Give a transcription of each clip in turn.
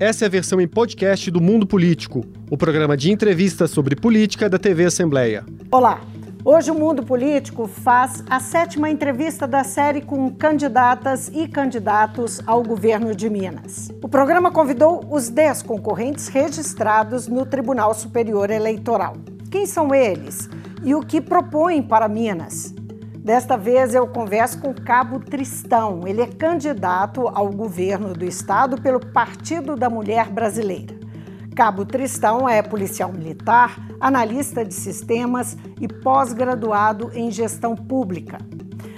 Essa é a versão em podcast do Mundo Político, o programa de entrevistas sobre política da TV Assembleia. Olá! Hoje o Mundo Político faz a sétima entrevista da série com candidatas e candidatos ao governo de Minas. O programa convidou os 10 concorrentes registrados no Tribunal Superior Eleitoral. Quem são eles e o que propõem para Minas? Desta vez eu converso com Cabo Tristão. Ele é candidato ao governo do estado pelo Partido da Mulher Brasileira. Cabo Tristão é policial militar, analista de sistemas e pós-graduado em gestão pública.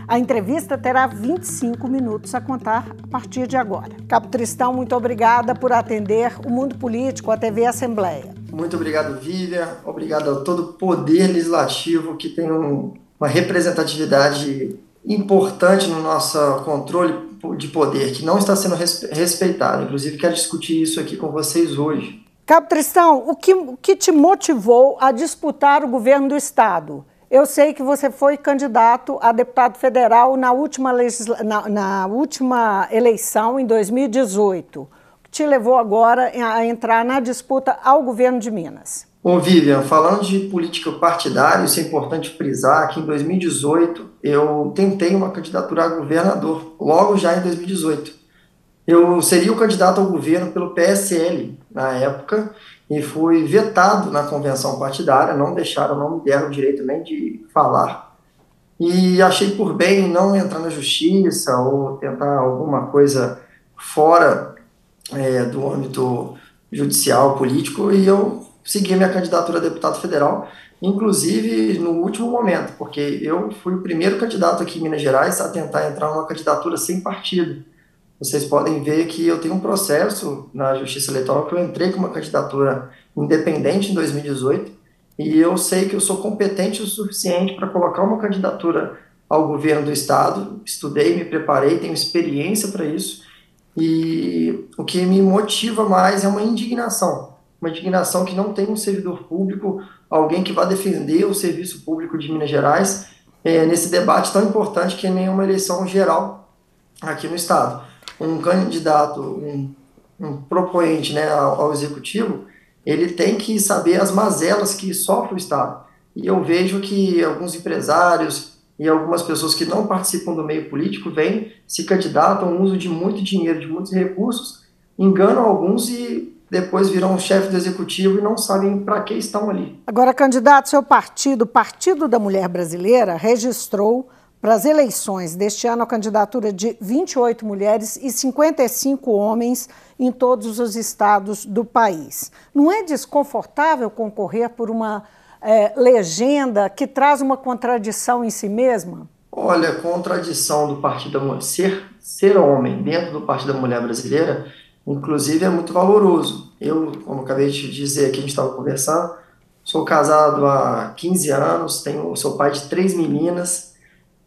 A entrevista terá 25 minutos a contar a partir de agora. Cabo Tristão, muito obrigada por atender o Mundo Político, a TV Assembleia. Muito obrigado, Vivian. Obrigado a todo o poder legislativo que tem um, uma representatividade importante no nosso controle de poder, que não está sendo respeitado. Inclusive, quero discutir isso aqui com vocês hoje. Cabo Tristão, o que, o que te motivou a disputar o governo do Estado? Eu sei que você foi candidato a deputado federal na última, legisla... na, na última eleição, em 2018. O que te levou agora a entrar na disputa ao governo de Minas? Bom, Vivian, falando de política partidária, isso é importante frisar que em 2018 eu tentei uma candidatura a governador, logo já em 2018. Eu seria o candidato ao governo pelo PSL na época e fui vetado na convenção partidária, não deixaram, não me deram o direito nem de falar. E achei por bem não entrar na justiça ou tentar alguma coisa fora é, do âmbito judicial, político, e eu segui minha candidatura a deputado federal, inclusive no último momento, porque eu fui o primeiro candidato aqui em Minas Gerais a tentar entrar numa candidatura sem partido. Vocês podem ver que eu tenho um processo na Justiça Eleitoral que eu entrei com uma candidatura independente em 2018 e eu sei que eu sou competente o suficiente para colocar uma candidatura ao governo do estado. Estudei, me preparei, tenho experiência para isso e o que me motiva mais é uma indignação uma indignação que não tem um servidor público, alguém que vá defender o serviço público de Minas Gerais é, nesse debate tão importante que nem uma eleição geral aqui no Estado. Um candidato, um, um propoente né, ao, ao executivo, ele tem que saber as mazelas que sofre o Estado. E eu vejo que alguns empresários e algumas pessoas que não participam do meio político vêm, se candidatam, usam de muito dinheiro, de muitos recursos, enganam alguns e depois viram chefe do executivo e não sabem para que estão ali. Agora, candidato, seu partido, Partido da Mulher Brasileira, registrou para as eleições deste ano a candidatura de 28 mulheres e 55 homens em todos os estados do país. Não é desconfortável concorrer por uma é, legenda que traz uma contradição em si mesma? Olha, contradição do Partido da Mulher, ser, ser homem dentro do Partido da Mulher Brasileira inclusive é muito valoroso. Eu, como acabei de dizer aqui, a gente estava conversando, sou casado há 15 anos, tenho, sou pai de três meninas,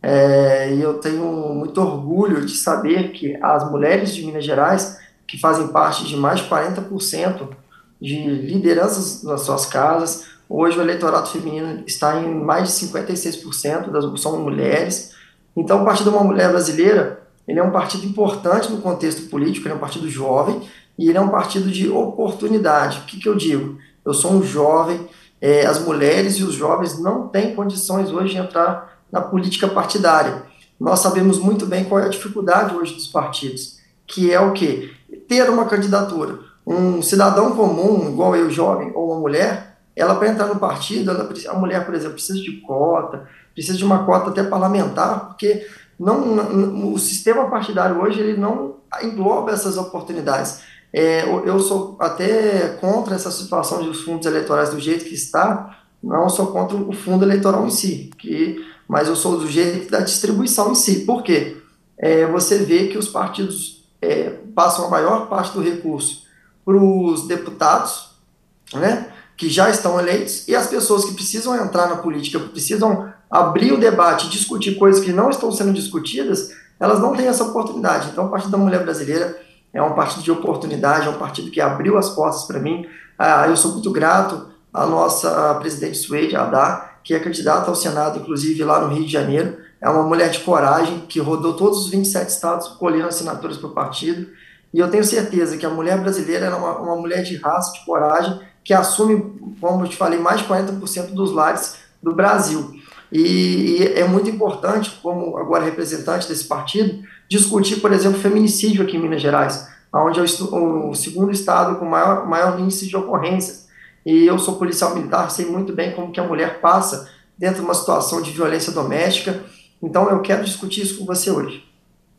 é, e eu tenho muito orgulho de saber que as mulheres de Minas Gerais, que fazem parte de mais de 40% de lideranças nas suas casas, hoje o eleitorado feminino está em mais de 56% das são mulheres. Então, a partir de uma mulher brasileira, ele é um partido importante no contexto político, ele é um partido jovem e ele é um partido de oportunidade. O que, que eu digo? Eu sou um jovem, é, as mulheres e os jovens não têm condições hoje de entrar na política partidária. Nós sabemos muito bem qual é a dificuldade hoje dos partidos, que é o quê? Ter uma candidatura. Um cidadão comum, igual eu, jovem, ou uma mulher, ela para entrar no partido, ela, a mulher, por exemplo, precisa de cota, precisa de uma cota até parlamentar, porque não, não, o sistema partidário hoje ele não engloba essas oportunidades. É, eu sou até contra essa situação dos fundos eleitorais do jeito que está, não sou contra o fundo eleitoral em si, que, mas eu sou do jeito da distribuição em si. Por quê? É, você vê que os partidos é, passam a maior parte do recurso para os deputados, né, que já estão eleitos, e as pessoas que precisam entrar na política, precisam abrir o debate, discutir coisas que não estão sendo discutidas, elas não têm essa oportunidade. Então, o Partido da Mulher Brasileira é um partido de oportunidade, é um partido que abriu as portas para mim. Ah, eu sou muito grato à nossa presidente Suede Adá, que é candidata ao Senado, inclusive lá no Rio de Janeiro. É uma mulher de coragem que rodou todos os 27 estados colhendo assinaturas para o partido. E eu tenho certeza que a mulher brasileira é uma, uma mulher de raça, de coragem, que assume, como eu te falei, mais de 40% dos lares do Brasil. E, e, é muito importante, como agora representante desse partido, discutir, por exemplo, feminicídio aqui em Minas Gerais, onde é o, o segundo estado com maior, maior índice de ocorrências. E eu sou policial militar, sei muito bem como que a mulher passa dentro de uma situação de violência doméstica. Então, eu quero discutir isso com você hoje.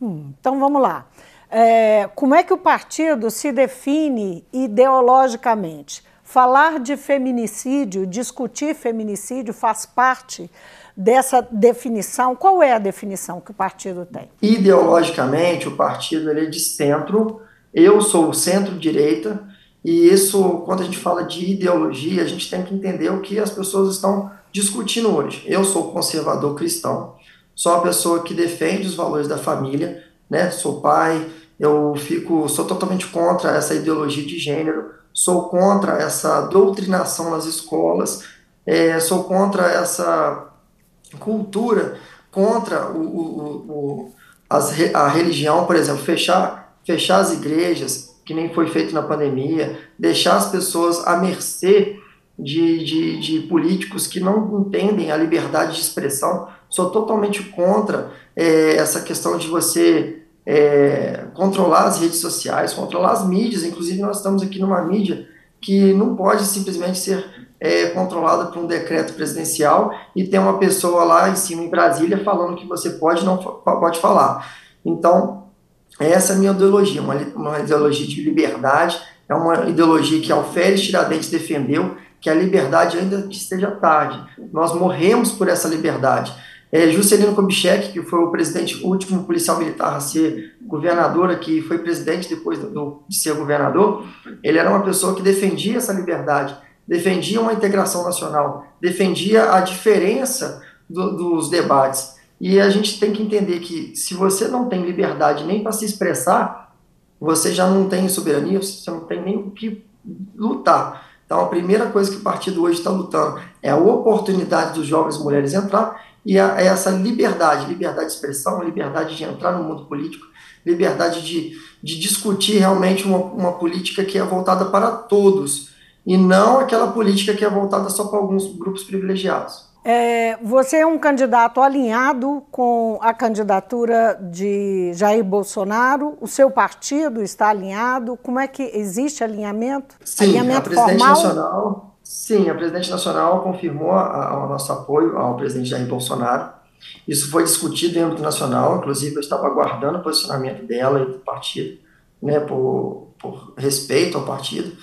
Hum, então, vamos lá. É, como é que o partido se define ideologicamente? Falar de feminicídio, discutir feminicídio faz parte dessa definição. Qual é a definição que o partido tem? Ideologicamente, o partido ele é de centro. Eu sou centro-direita. E isso, quando a gente fala de ideologia, a gente tem que entender o que as pessoas estão discutindo hoje. Eu sou conservador cristão, sou uma pessoa que defende os valores da família, né? Sou pai, eu fico, sou totalmente contra essa ideologia de gênero, sou contra essa doutrinação nas escolas, é, sou contra essa cultura, contra o, o, o as, a religião, por exemplo, fechar, fechar as igrejas, que nem foi feito na pandemia, deixar as pessoas à mercê de, de, de, políticos que não entendem a liberdade de expressão. Sou totalmente contra é, essa questão de você é, controlar as redes sociais, controlar as mídias. Inclusive, nós estamos aqui numa mídia que não pode simplesmente ser é, controlada por um decreto presidencial e ter uma pessoa lá em cima em Brasília falando que você pode não pode falar. Então, essa é a minha ideologia, uma, uma ideologia de liberdade, é uma ideologia que Alferes Tiradentes defendeu, que a liberdade ainda que esteja tarde. Nós morremos por essa liberdade. É, Juscelino Kubitschek, que foi o presidente, o último policial militar a ser governador aqui, foi presidente depois do, de ser governador, ele era uma pessoa que defendia essa liberdade, defendia uma integração nacional, defendia a diferença do, dos debates. E a gente tem que entender que se você não tem liberdade nem para se expressar, você já não tem soberania, você não tem nem o que lutar. Então, a primeira coisa que o partido hoje está lutando é a oportunidade dos jovens mulheres entrar e a, essa liberdade, liberdade de expressão, liberdade de entrar no mundo político, liberdade de, de discutir realmente uma, uma política que é voltada para todos, e não aquela política que é voltada só para alguns grupos privilegiados. É, você é um candidato alinhado com a candidatura de Jair Bolsonaro? O seu partido está alinhado? Como é que existe alinhamento? Sim, alinhamento a presidente formal? nacional Sim, a presidente nacional confirmou o nosso apoio ao presidente Jair Bolsonaro. Isso foi discutido em âmbito nacional, inclusive eu estava aguardando o posicionamento dela e do partido, né, por, por respeito ao partido,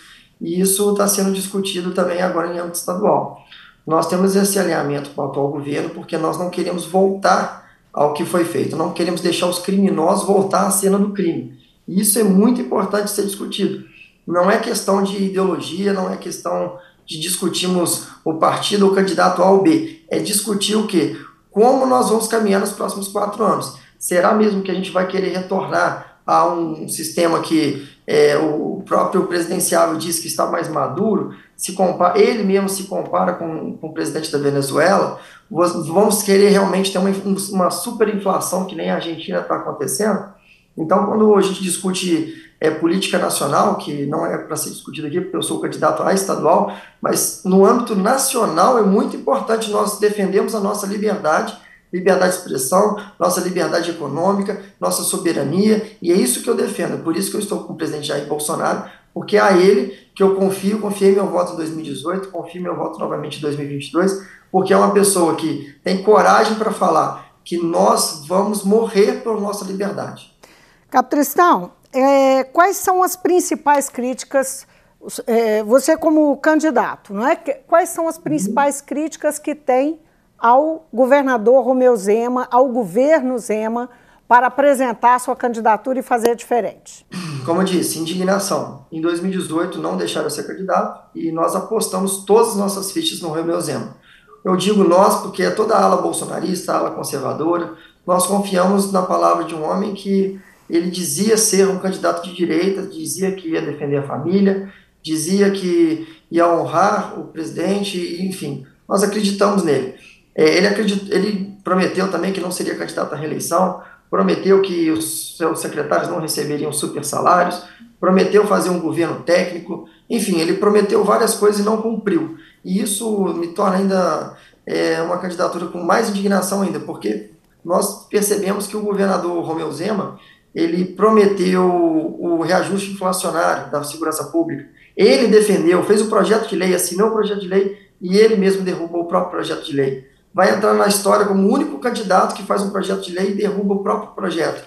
e isso está sendo discutido também agora em âmbito estadual. Nós temos esse alinhamento com o atual governo porque nós não queremos voltar ao que foi feito, não queremos deixar os criminosos voltar à cena do crime. E isso é muito importante ser discutido. Não é questão de ideologia, não é questão de discutirmos o partido ou o candidato A ou B. É discutir o quê? Como nós vamos caminhar nos próximos quatro anos. Será mesmo que a gente vai querer retornar a um sistema que é, o próprio presidenciável diz que está mais maduro? Se compara, ele mesmo se compara com, com o presidente da Venezuela? Vamos querer realmente ter uma, uma superinflação que nem a Argentina está acontecendo? Então, quando a gente discute é, política nacional, que não é para ser discutido aqui, porque eu sou candidato a estadual, mas no âmbito nacional é muito importante nós defendermos a nossa liberdade, liberdade de expressão, nossa liberdade econômica, nossa soberania, e é isso que eu defendo. Por isso que eu estou com o presidente Jair Bolsonaro, porque é a ele que eu confio, confiei meu voto em 2018, confio meu voto novamente em 2022, porque é uma pessoa que tem coragem para falar que nós vamos morrer por nossa liberdade. Capitristão, é, quais são as principais críticas, é, você como candidato, não é? Quais são as principais críticas que tem ao governador Romeu Zema, ao governo Zema, para apresentar sua candidatura e fazer diferente? Como eu disse, indignação. Em 2018 não deixaram ser candidato e nós apostamos todas as nossas fichas no Romeu Zema. Eu digo nós porque é toda a ala bolsonarista, a ala conservadora, nós confiamos na palavra de um homem que ele dizia ser um candidato de direita, dizia que ia defender a família, dizia que ia honrar o presidente, enfim, nós acreditamos nele. É, ele, ele prometeu também que não seria candidato à reeleição, prometeu que os seus secretários não receberiam super salários, prometeu fazer um governo técnico, enfim, ele prometeu várias coisas e não cumpriu. E isso me torna ainda é, uma candidatura com mais indignação ainda, porque nós percebemos que o governador Romeu Zema, ele prometeu o reajuste inflacionário da segurança pública, ele defendeu, fez o projeto de lei, assinou o projeto de lei e ele mesmo derrubou o próprio projeto de lei. Vai entrar na história como o único candidato que faz um projeto de lei e derruba o próprio projeto.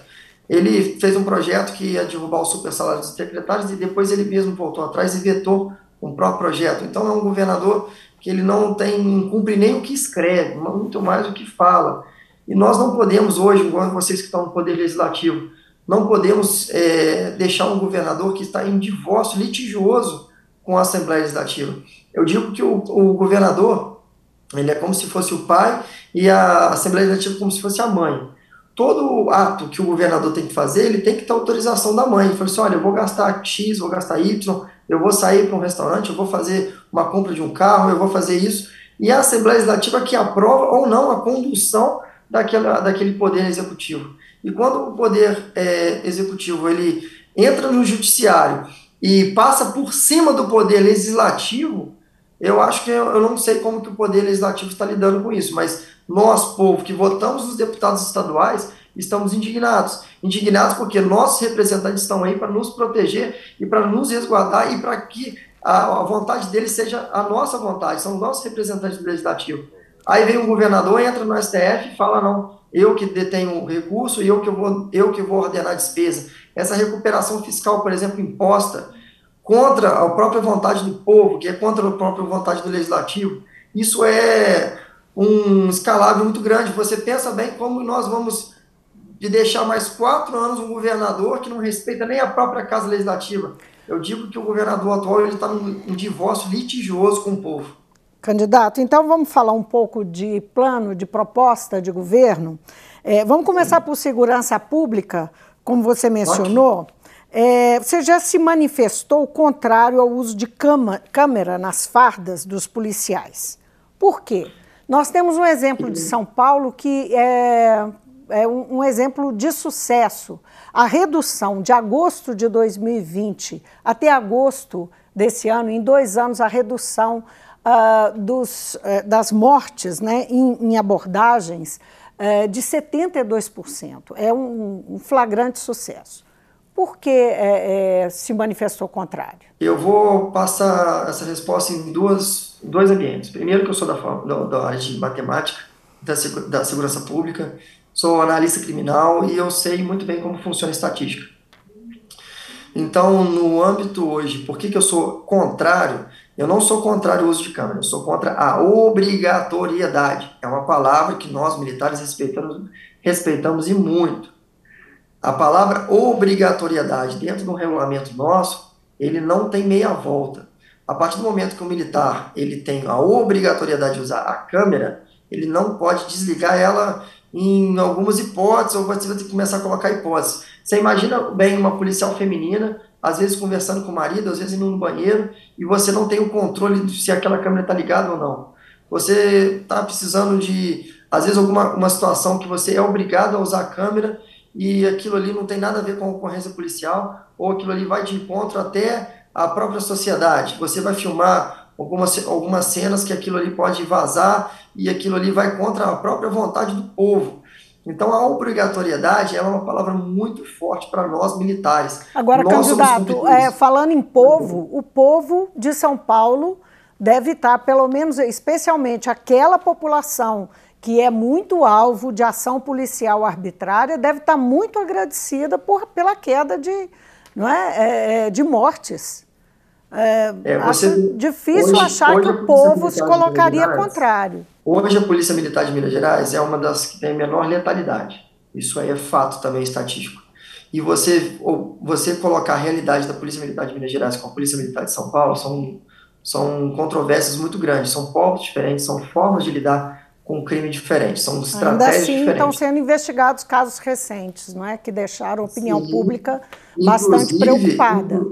Ele fez um projeto que ia derrubar o super salário dos secretários e depois ele mesmo voltou atrás e vetou um próprio projeto. Então é um governador que ele não tem cumpre nem o que escreve, muito mais o que fala. E nós não podemos hoje, igual vocês que estão no poder legislativo, não podemos é, deixar um governador que está em divórcio litigioso com a Assembleia Legislativa. Eu digo que o, o governador, ele é como se fosse o pai e a Assembleia Legislativa como se fosse a mãe. Todo ato que o governador tem que fazer, ele tem que ter autorização da mãe. Ele fala assim, olha, eu vou gastar X, vou gastar Y, eu vou sair para um restaurante, eu vou fazer uma compra de um carro, eu vou fazer isso. E a Assembleia Legislativa que aprova ou não a condução daquela, daquele poder executivo. E quando o poder é, executivo ele entra no judiciário e passa por cima do poder legislativo, eu acho que eu, não sei como que o poder legislativo está lidando com isso, mas nós, povo, que votamos os deputados estaduais, estamos indignados. Indignados porque nossos representantes estão aí para nos proteger e para nos resguardar e para que a, a, vontade deles seja a nossa vontade, são nossos representantes do legislativo. Aí vem o governador, entra no STF e fala: não, eu que detenho o recurso e eu que vou, eu que vou ordenar a despesa. Essa recuperação fiscal, por exemplo, imposta contra a própria vontade do povo, que é contra a própria vontade do legislativo, isso é um escalável muito grande. Você pensa bem como nós vamos de deixar mais quatro anos um governador que não respeita nem a própria casa legislativa. Eu digo que o governador atual está num divórcio litigioso com o povo. Candidato, então vamos falar um pouco de plano, de proposta de governo. É, vamos começar por segurança pública, como você mencionou. É, você já se manifestou contrário ao uso de cama, câmera nas fardas dos policiais. Por quê? Nós temos um exemplo de São Paulo que é, é um, um exemplo de sucesso. A redução de agosto de 2020 até agosto desse ano, em dois anos, a redução uh, dos, uh, das mortes né, em, em abordagens uh, de 72%. É um, um, flagrante sucesso. Por que é, é, se manifestou contrário? Eu vou passar essa resposta em duas, dois ambientes. Primeiro, que eu sou da, da, da área de matemática, da, da segurança pública, sou analista criminal e eu sei muito bem como funciona a estatística. Então, no âmbito hoje, por que, que eu sou contrário? Eu não sou contrário ao uso de câmera, eu sou contra a obrigatoriedade. É uma palavra que nós, militares, respeitamos, respeitamos e muito. A palavra obrigatoriedade, dentro do regulamento nosso, ele não tem meia volta. A partir do momento que o militar ele tem a obrigatoriedade de usar a câmera, ele não pode desligar ela em algumas hipóteses, ou você vai ter que começar a colocar hipóteses. Você imagina bem uma policial feminina às vezes conversando com o marido, às vezes indo no banheiro, e você não tem o controle de se aquela câmera está ligada ou não. Você está precisando de, às vezes, alguma uma situação que você é obrigado a usar a câmera e aquilo ali não tem nada a ver com a ocorrência policial, ou aquilo ali vai de encontro até a própria sociedade. Você vai filmar algumas, algumas cenas que aquilo ali pode vazar e aquilo ali vai contra a própria vontade do povo. Então, a obrigatoriedade é uma palavra muito forte para nós militares. Agora, nós candidato, é, falando em povo, o povo de São Paulo deve estar, pelo menos, especialmente aquela população que é muito alvo de ação policial arbitrária, deve estar muito agradecida por, pela queda de, não é, é, é de mortes. É, é, você, difícil hoje, achar hoje que o povo se colocaria contrário. Hoje a Polícia Militar de Minas Gerais é uma das que tem menor letalidade. Isso aí é fato também estatístico. E você, você colocar a realidade da Polícia Militar de Minas Gerais com a Polícia Militar de São Paulo são, são controvérsias muito grandes. São povos diferentes, são formas de lidar com um crime diferentes, são estratégias Ainda assim, diferentes. estão sendo investigados casos recentes, não é, que deixaram a opinião Sim. pública bastante preocupada.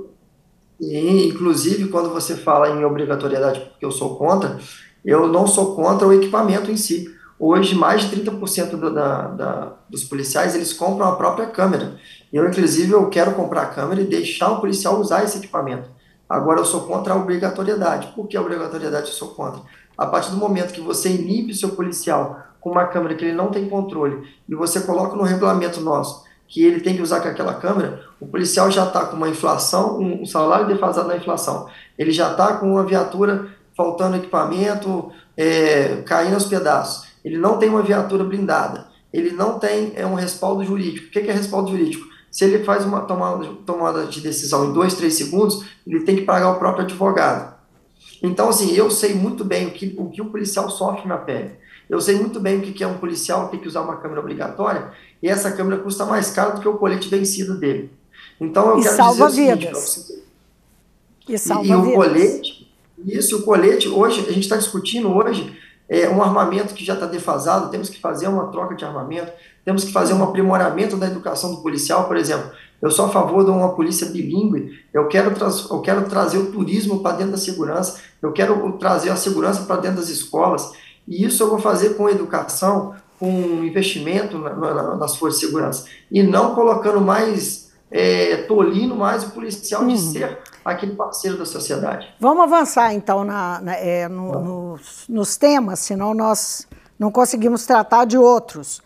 E, inclusive, quando você fala em obrigatoriedade, porque eu sou contra, eu não sou contra o equipamento em si. Hoje, mais de 30% do, da, da, dos policiais, eles compram a própria câmera. Eu, inclusive, eu quero comprar a câmera e deixar o policial usar esse equipamento. Agora, eu sou contra a obrigatoriedade. Por que a obrigatoriedade eu sou contra? A partir do momento que você inibe o seu policial com uma câmera que ele não tem controle e você coloca no regulamento nosso que ele tem que usar com aquela câmera, o policial já está com uma inflação, um salário defasado na inflação. Ele já está com uma viatura faltando equipamento, é, caindo aos pedaços. Ele não tem uma viatura blindada. Ele não tem é, um respaldo jurídico. O que é respaldo jurídico? Se ele faz uma tomada, tomada de decisão em dois, três segundos, ele tem que pagar o próprio advogado. Então, assim, eu sei muito bem o que o, que o policial sofre na pele. Eu sei muito bem o que é um policial ter que usar uma câmera obrigatória e essa câmera custa mais caro do que o colete vencido dele. Então eu e quero salva dizer o seguinte, vidas. E salva e, e o vidas. colete, isso, o colete, hoje, a gente está discutindo hoje é, um armamento que já está defasado, temos que fazer uma troca de armamento, temos que fazer um aprimoramento da educação do policial, por exemplo. Eu sou a favor de uma polícia bilíngue, eu quero, eu quero trazer o turismo para dentro da segurança, eu quero trazer a segurança para dentro das escolas, e isso eu vou fazer com educação, com investimento na, na, nas forças de segurança, e não colocando mais, é, tolindo mais o policial uhum. de ser aquele parceiro da sociedade. Vamos avançar então na, na, é, no, nos, nos temas, senão nós não conseguimos tratar de outros.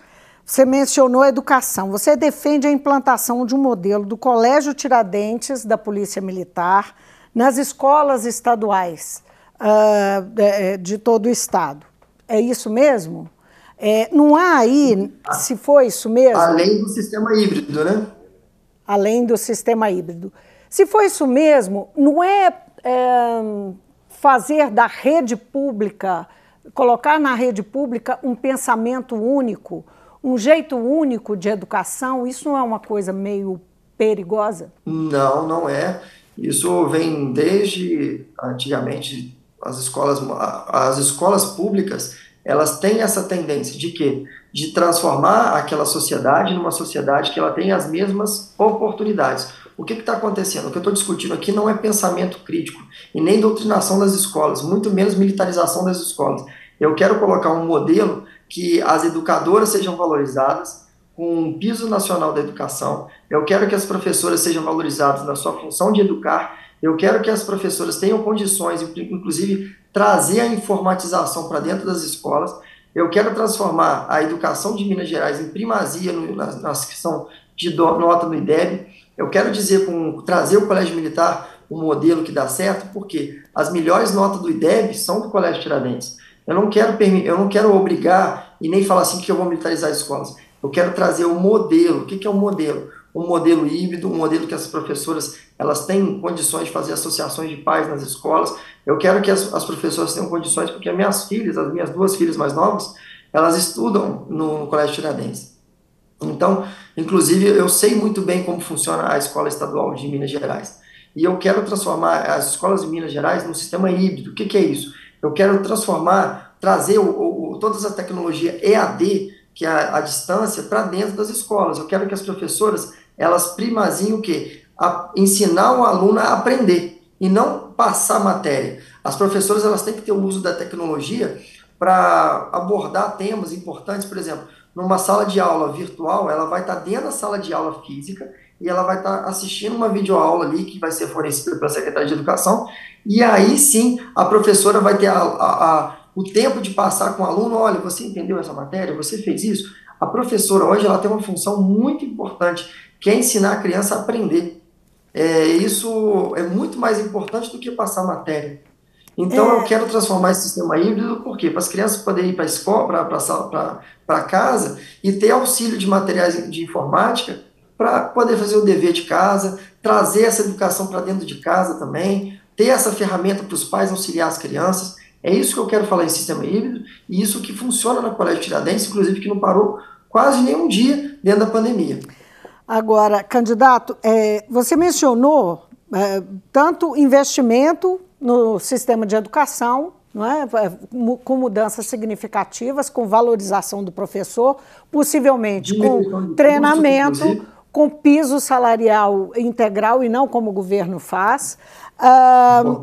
Você mencionou educação. Você defende a implantação de um modelo do Colégio Tiradentes da Polícia Militar nas escolas estaduais uh, de, de, todo o Estado. É isso mesmo? É, não há aí, se for isso mesmo. Além do sistema híbrido, né? Além do sistema híbrido. Se for isso mesmo, não é, é fazer da rede pública, colocar na rede pública um pensamento único um jeito único de educação, isso não é uma coisa meio perigosa? Não, não é. Isso vem desde antigamente as escolas as escolas públicas, elas têm essa tendência de que de transformar aquela sociedade numa sociedade que ela tem as mesmas oportunidades. O que está acontecendo? O que eu estou discutindo aqui não é pensamento crítico e nem doutrinação das escolas, muito menos militarização das escolas. Eu quero colocar um modelo que as educadoras sejam valorizadas com um piso nacional da educação. Eu quero que as professoras sejam valorizadas na sua função de educar. Eu quero que as professoras tenham condições, inclusive, trazer a informatização para dentro das escolas. Eu quero transformar a educação de Minas Gerais em primazia no, nas questão de do, nota no IDEB. Eu quero dizer, com, trazer o Colégio Militar um modelo que dá certo, porque as melhores notas do IDEB são do Colégio Tiradentes. Eu não quero eu não quero obrigar e nem falar assim que eu vou militarizar as escolas. Eu quero trazer o um modelo. O que, que é um modelo? Um modelo híbrido, um modelo que as professoras elas têm condições de fazer associações de pais nas escolas. Eu quero que as, as professoras tenham condições, porque as minhas filhas, as minhas duas filhas mais novas, elas estudam no, no Colégio Tiradentes. Então, inclusive, eu sei muito bem como funciona a escola estadual de Minas Gerais. E eu quero transformar as escolas de Minas Gerais num sistema híbrido. O que, que é isso? Eu quero transformar, trazer o, o, toda essa tecnologia EAD, que é a, a distância, para dentro das escolas. Eu quero que as professoras, elas primaziem o quê? A, ensinar o aluno a aprender e não passar matéria. As professoras, elas têm que ter o uso da tecnologia para abordar temas importantes, por exemplo, numa sala de aula virtual, ela vai estar dentro da sala de aula física e ela vai estar assistindo uma videoaula ali que vai ser fornecida pela Secretaria de Educação, e aí sim a professora vai ter a, a, a, o tempo de passar com o aluno, olha, você entendeu essa matéria, você fez isso? A professora hoje ela tem uma função muito importante, que é ensinar a criança a aprender. É, isso é muito mais importante do que passar matéria. Então, é. eu quero transformar esse sistema híbrido, por quê? Para as crianças poderem ir para a escola, para casa e ter auxílio de materiais de informática para poder fazer o dever de casa, trazer essa educação para dentro de casa também, ter essa ferramenta para os pais auxiliar as crianças. É isso que eu quero falar em sistema híbrido e isso que funciona na Colégio Tiradentes, inclusive que não parou quase nenhum dia dentro da pandemia. Agora, candidato, é, você mencionou é, tanto investimento no sistema de educação, não é? é com mudanças significativas, com valorização do professor, possivelmente com treinamento, com piso salarial integral e não como o governo faz.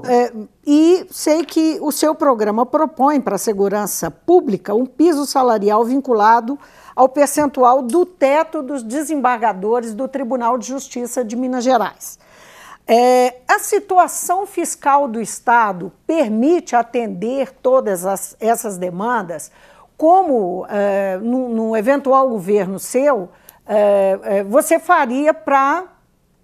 É, e sei que o seu programa propõe para a segurança pública um piso salarial vinculado ao percentual do teto dos desembargadores do Tribunal de Justiça de Minas Gerais. É, a situação fiscal do Estado permite atender todas as, essas demandas, como é, num, num, eventual governo seu, é, é você faria para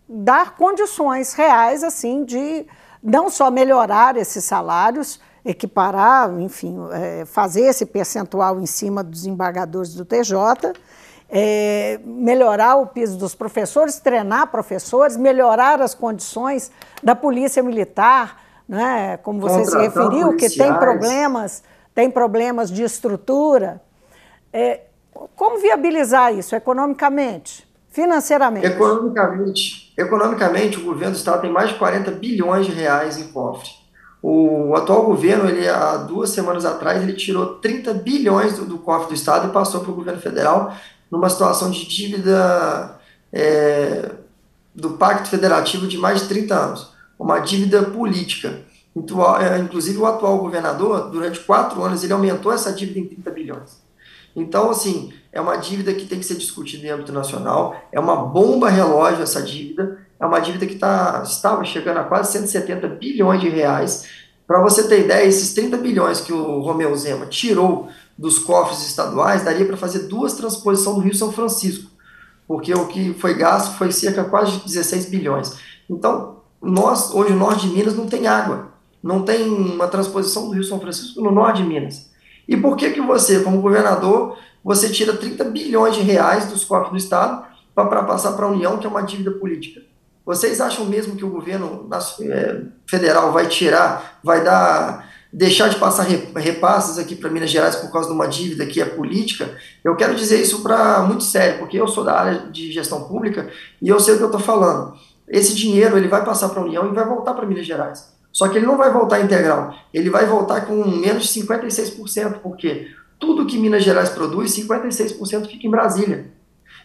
dar condições reais assim de não só melhorar esses salários, equiparar, enfim, é, fazer esse percentual em cima dos embargadores do TJ, é, melhorar o piso dos professores, treinar professores, melhorar as condições da polícia militar, né, como você se referiu, policiais. que tem problemas, tem problemas de estrutura. É, como viabilizar isso economicamente, financeiramente? Economicamente, economicamente, o governo do Estado tem mais de 40 bilhões de reais em cofre. O atual governo, ele, há duas semanas atrás, ele tirou 30 bilhões do, do cofre do Estado e passou para o governo federal numa situação de dívida é, do Pacto Federativo de mais de 30 anos, uma dívida política. É, inclusive, o atual governador, durante quatro anos, ele aumentou essa dívida em 30 bilhões. Então, assim, é uma dívida que tem que ser discutida em âmbito nacional, é uma bomba relógio essa dívida, é uma dívida que tá, estava chegando a quase 170 bilhões de reais. Para você ter ideia, esses 30 bilhões que o Romeu Zema tirou dos cofres estaduais daria para fazer duas transposições do Rio São Francisco, porque o que foi gasto foi cerca quase de 16 bilhões. Então, nós, hoje o norte de Minas não tem água, não tem uma transposição do Rio São Francisco no norte de Minas. E por que que você, como governador, você tira 30 bilhões de reais dos cofres do Estado para passar para a União, que é uma dívida política? Vocês acham mesmo que o governo é, federal vai tirar, vai dar deixar de passar repasses aqui para Minas Gerais por causa de uma dívida que é política, eu quero dizer isso para muito sério, porque eu sou da área de gestão pública e eu sei o que eu estou falando. Esse dinheiro ele vai passar para a União e vai voltar para Minas Gerais. Só que ele não vai voltar integral, ele vai voltar com menos de 56%, porque tudo que Minas Gerais produz, 56% fica em Brasília.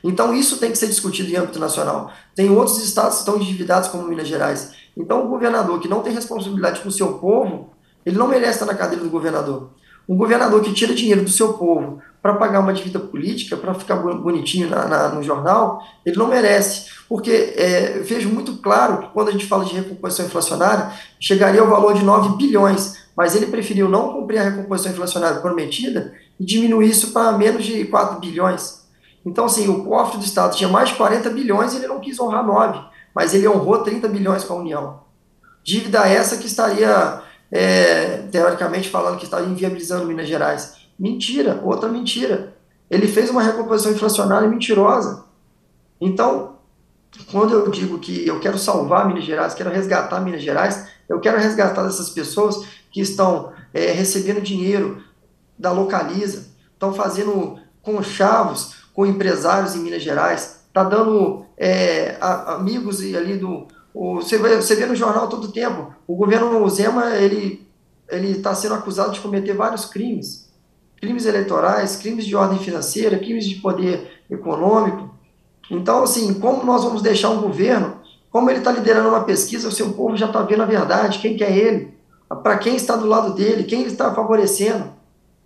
Então isso tem que ser discutido em âmbito nacional. Tem outros estados que estão endividados como Minas Gerais. Então o governador que não tem responsabilidade com o seu povo, ele não merece estar na cadeira do governador. Um governador que tira dinheiro do seu povo para pagar uma dívida política, para ficar bonitinho na, na, no jornal, ele não merece. Porque é, vejo muito claro que quando a gente fala de recomposição inflacionária, chegaria ao valor de 9 bilhões, mas ele preferiu não cumprir a recomposição inflacionária prometida e diminuir isso para menos de 4 bilhões. Então, assim, o cofre do Estado tinha mais de 40 bilhões e ele não quis honrar 9, mas ele honrou 30 bilhões com a União. Dívida essa que estaria é, teoricamente falando que estava inviabilizando Minas Gerais. Mentira, outra mentira. Ele fez uma recomposição inflacionária mentirosa. Então, quando eu digo que eu quero salvar Minas Gerais, quero resgatar Minas Gerais, eu quero resgatar essas pessoas que estão é, recebendo dinheiro da Localiza, estão fazendo conchavos com empresários em Minas Gerais, está dando é, a, amigos ali do, você, vê, você vê no jornal todo tempo, o governo Zema, ele está sendo acusado de cometer vários crimes, crimes eleitorais, crimes de ordem financeira, crimes de poder econômico. Então, assim, como nós vamos deixar um governo, como ele está liderando uma pesquisa, o seu povo já está vendo a verdade, quem que é ele, para quem está do lado dele, quem ele está favorecendo.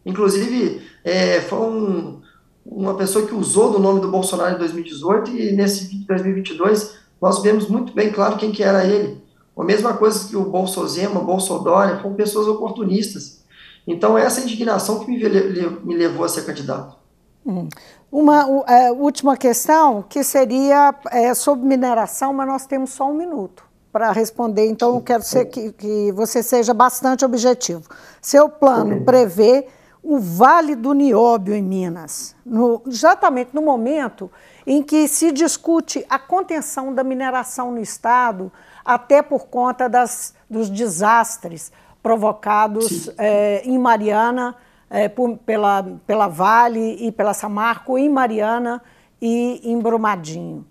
Inclusive, é, foi um, uma pessoa que usou do nome do Bolsonaro em 2018 e nesse 2022 nós vemos muito bem claro quem que era ele. A mesma coisa que o Bolsozema, Bolsodória, foram pessoas oportunistas. Então, essa indignação que me, levou a ser candidato. Hum. Uma é, última questão, que seria é, sobre mineração, mas nós temos só um minuto para responder, então eu quero ser, que, que você seja bastante objetivo. Seu plano prevê o Vale do Nióbio em Minas, no, exatamente no momento em que se discute a contenção da mineração no Estado, até por conta das, dos desastres provocados é, em Mariana, é, por, pela, pela Vale e pela Samarco, em Mariana e em Brumadinho.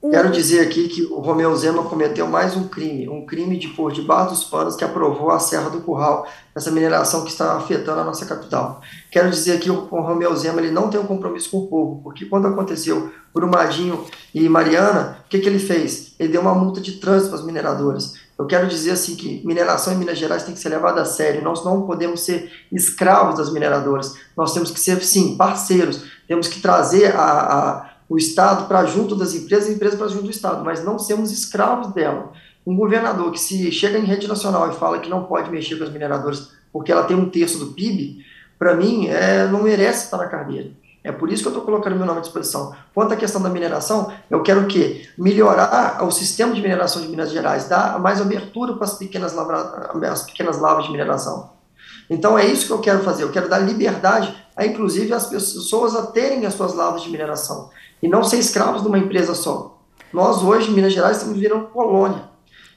Quero dizer aqui que o Romeu Zema cometeu mais um crime, um crime de por debaixo dos panos que aprovou a Serra do Curral, essa mineração que está afetando a nossa capital. Quero dizer que o Romeu Zema ele não tem um compromisso com o povo, porque quando aconteceu Brumadinho e Mariana, o que, que ele fez? Ele deu uma multa de trânsito para as mineradoras. Eu quero dizer assim que mineração em Minas Gerais tem que ser levada a sério. Nós não podemos ser escravos das mineradoras. Nós temos que ser, sim, parceiros. Temos que trazer a, a o Estado para junto das empresas e a empresa para junto do Estado, mas não sermos escravos dela. Um governador que se chega em rede nacional e fala que não pode mexer com as mineradoras porque ela tem um terço do PIB, para mim, é, não merece estar na carreira. É por isso que eu estou colocando meu nome à disposição. Quanto à questão da mineração, eu quero o quê? Melhorar o sistema de mineração de Minas Gerais, dar mais abertura para as pequenas, lavra, as pequenas lavras de mineração. Então é isso que eu quero fazer. Eu quero dar liberdade a, inclusive, as pessoas a terem as suas lavras de mineração e não ser escravos de uma empresa só. Nós hoje, em Minas Gerais, estamos virando colônia.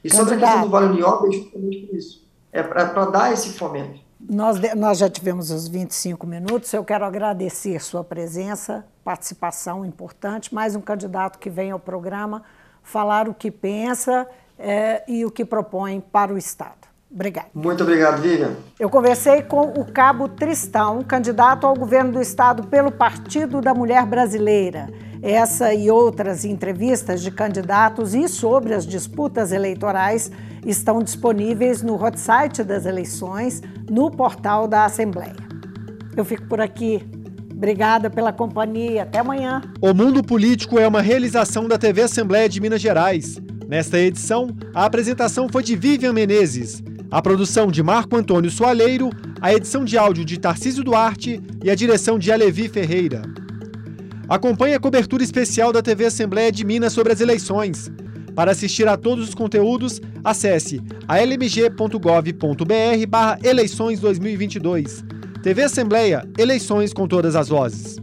E sobre a questão do Vale União, é justamente por isso. É para dar esse fomento. Nós, nós já tivemos os 25 minutos. Eu quero agradecer sua presença, participação importante. Mais um candidato que vem ao programa falar o que pensa é, e o que propõe para o Estado. Obrigado. Muito obrigado, Vivian. Eu conversei com o Cabo Tristão, candidato ao governo do Estado pelo Partido da Mulher Brasileira. Essa e outras entrevistas de candidatos e sobre as disputas eleitorais estão disponíveis no hot site das eleições, no portal da Assembleia. Eu fico por aqui. Obrigada pela companhia. Até amanhã. O Mundo Político é uma realização da TV Assembleia de Minas Gerais. Nesta edição, a apresentação foi de Vivian Menezes, a produção de Marco Antônio Soaleiro, a edição de áudio de Tarcísio Duarte e a direção de Alevi Ferreira. Acompanhe a cobertura especial da TV Assembleia de Minas sobre as eleições. Para assistir a todos os conteúdos, acesse almg.gov.br barra eleições 2022. TV Assembleia, eleições com todas as vozes.